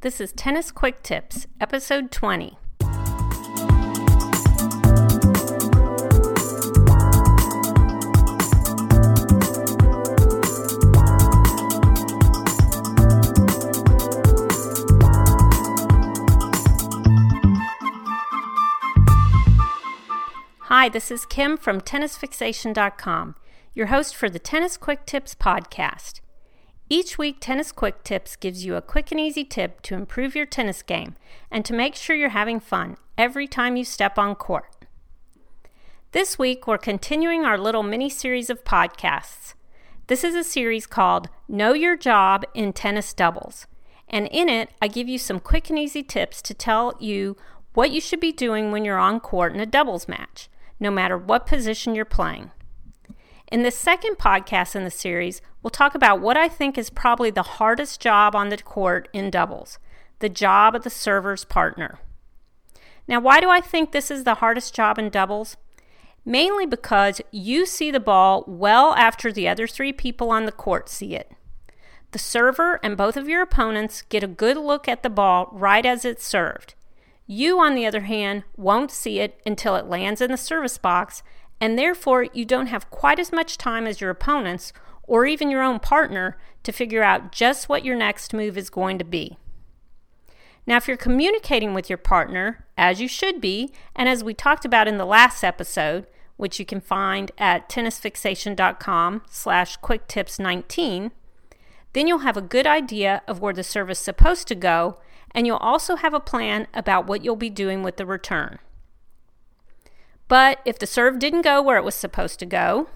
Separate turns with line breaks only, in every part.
This is Tennis Quick Tips, Episode 20. Hi, this is Kim from TennisFixation.com, your host for the Tennis Quick Tips podcast. Each week, Tennis Quick Tips gives you a quick and easy tip to improve your tennis game and to make sure you're having fun every time you step on court. This week, we're continuing our little mini series of podcasts. This is a series called Know Your Job in Tennis Doubles. And in it, I give you some quick and easy tips to tell you what you should be doing when you're on court in a doubles match, no matter what position you're playing. In the second podcast in the series, we'll talk about what I think is probably the hardest job on the court in doubles the job of the server's partner. Now, why do I think this is the hardest job in doubles? Mainly because you see the ball well after the other three people on the court see it. The server and both of your opponents get a good look at the ball right as it's served. You, on the other hand, won't see it until it lands in the service box and therefore you don't have quite as much time as your opponents or even your own partner to figure out just what your next move is going to be. Now, if you're communicating with your partner, as you should be, and as we talked about in the last episode, which you can find at tennisfixation.com slash quicktips19, then you'll have a good idea of where the serve is supposed to go, and you'll also have a plan about what you'll be doing with the return. But if the serve didn't go where it was supposed to go,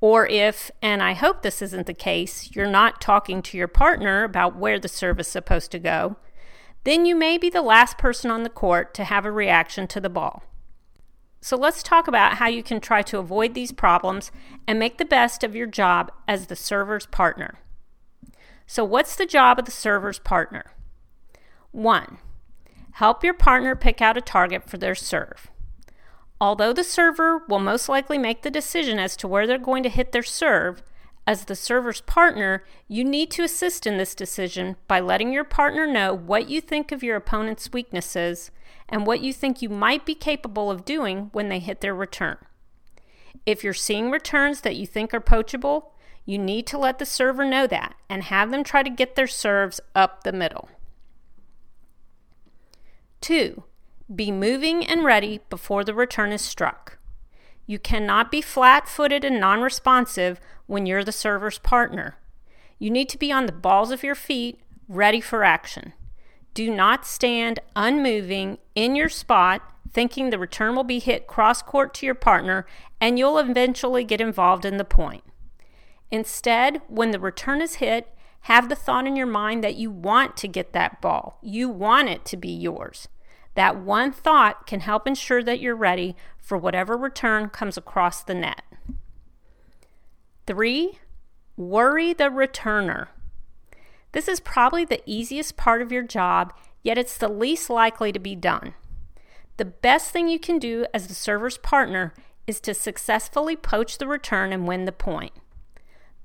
or if, and I hope this isn't the case, you're not talking to your partner about where the serve is supposed to go, then you may be the last person on the court to have a reaction to the ball. So let's talk about how you can try to avoid these problems and make the best of your job as the server's partner. So, what's the job of the server's partner? One, help your partner pick out a target for their serve. Although the server will most likely make the decision as to where they're going to hit their serve, as the server's partner, you need to assist in this decision by letting your partner know what you think of your opponent's weaknesses and what you think you might be capable of doing when they hit their return. If you're seeing returns that you think are poachable, you need to let the server know that and have them try to get their serves up the middle. Two, be moving and ready before the return is struck. You cannot be flat footed and non responsive when you're the server's partner. You need to be on the balls of your feet, ready for action. Do not stand unmoving in your spot, thinking the return will be hit cross court to your partner and you'll eventually get involved in the point. Instead, when the return is hit, have the thought in your mind that you want to get that ball. You want it to be yours. That one thought can help ensure that you're ready for whatever return comes across the net. Three, worry the returner. This is probably the easiest part of your job, yet it's the least likely to be done. The best thing you can do as the server's partner is to successfully poach the return and win the point.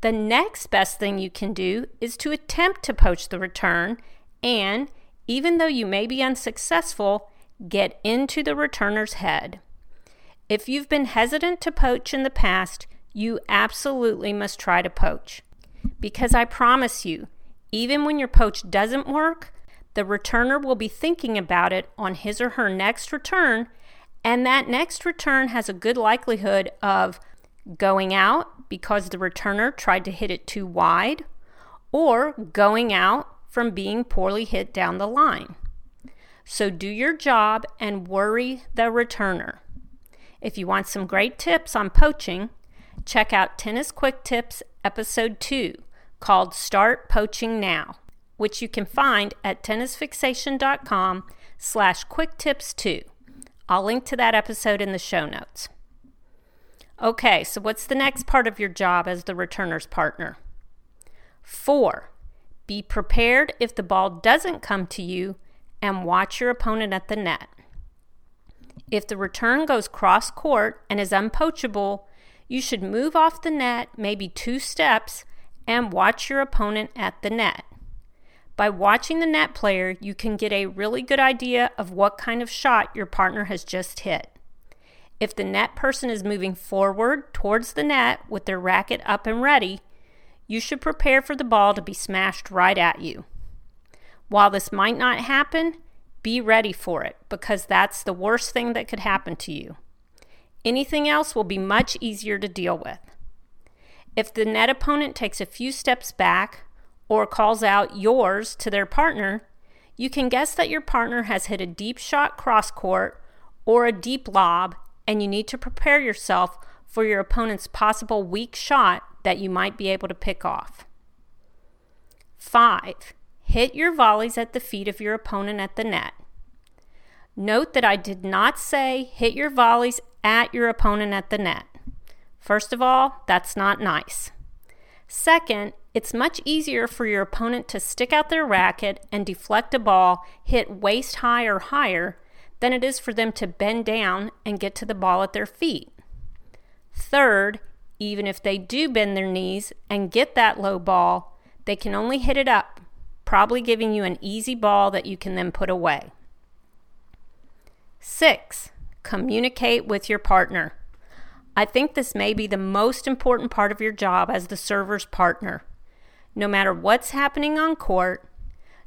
The next best thing you can do is to attempt to poach the return and, even though you may be unsuccessful, get into the returner's head. If you've been hesitant to poach in the past, you absolutely must try to poach. Because I promise you, even when your poach doesn't work, the returner will be thinking about it on his or her next return, and that next return has a good likelihood of going out because the returner tried to hit it too wide, or going out from being poorly hit down the line. So do your job and worry the returner. If you want some great tips on poaching, check out Tennis Quick Tips episode 2 called Start Poaching Now, which you can find at tennisfixation.com slash quicktips2. I'll link to that episode in the show notes. Okay, so what's the next part of your job as the returner's partner? Four, be prepared if the ball doesn't come to you and watch your opponent at the net. If the return goes cross court and is unpoachable, you should move off the net maybe two steps and watch your opponent at the net. By watching the net player, you can get a really good idea of what kind of shot your partner has just hit. If the net person is moving forward towards the net with their racket up and ready, you should prepare for the ball to be smashed right at you. While this might not happen, be ready for it because that's the worst thing that could happen to you. Anything else will be much easier to deal with. If the net opponent takes a few steps back or calls out yours to their partner, you can guess that your partner has hit a deep shot cross court or a deep lob, and you need to prepare yourself for your opponent's possible weak shot that you might be able to pick off. 5. Hit your volleys at the feet of your opponent at the net. Note that I did not say hit your volleys at your opponent at the net. First of all, that's not nice. Second, it's much easier for your opponent to stick out their racket and deflect a ball hit waist high or higher than it is for them to bend down and get to the ball at their feet. Third, even if they do bend their knees and get that low ball, they can only hit it up, probably giving you an easy ball that you can then put away. Six, communicate with your partner. I think this may be the most important part of your job as the server's partner. No matter what's happening on court,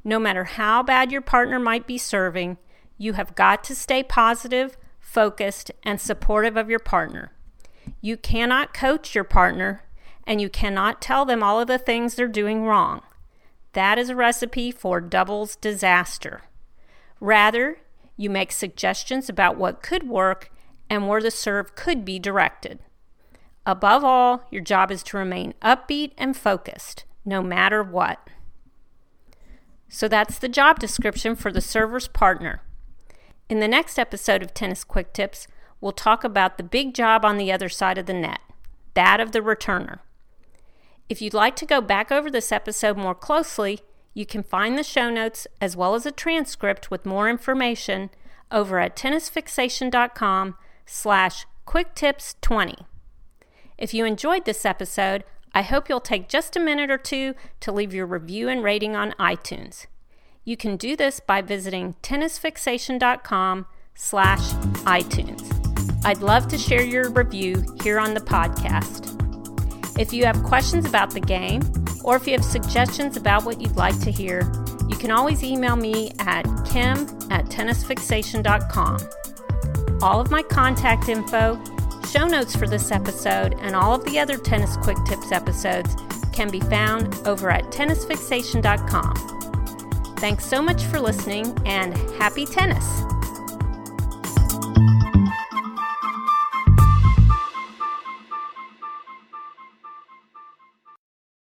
no matter how bad your partner might be serving, you have got to stay positive, focused, and supportive of your partner. You cannot coach your partner, and you cannot tell them all of the things they're doing wrong. That is a recipe for doubles disaster. Rather, you make suggestions about what could work and where the serve could be directed. Above all, your job is to remain upbeat and focused, no matter what. So that's the job description for the server's partner. In the next episode of Tennis Quick Tips, we'll talk about the big job on the other side of the net, that of the returner. If you'd like to go back over this episode more closely, you can find the show notes as well as a transcript with more information over at tennisfixation.com slash quicktips20. If you enjoyed this episode, I hope you'll take just a minute or two to leave your review and rating on iTunes. You can do this by visiting tennisfixation.com slash iTunes. I'd love to share your review here on the podcast. If you have questions about the game, or if you have suggestions about what you'd like to hear, you can always email me at kim at tennisfixation.com. All of my contact info, show notes for this episode, and all of the other Tennis Quick Tips episodes can be found over at tennisfixation.com. Thanks so much for listening and happy tennis!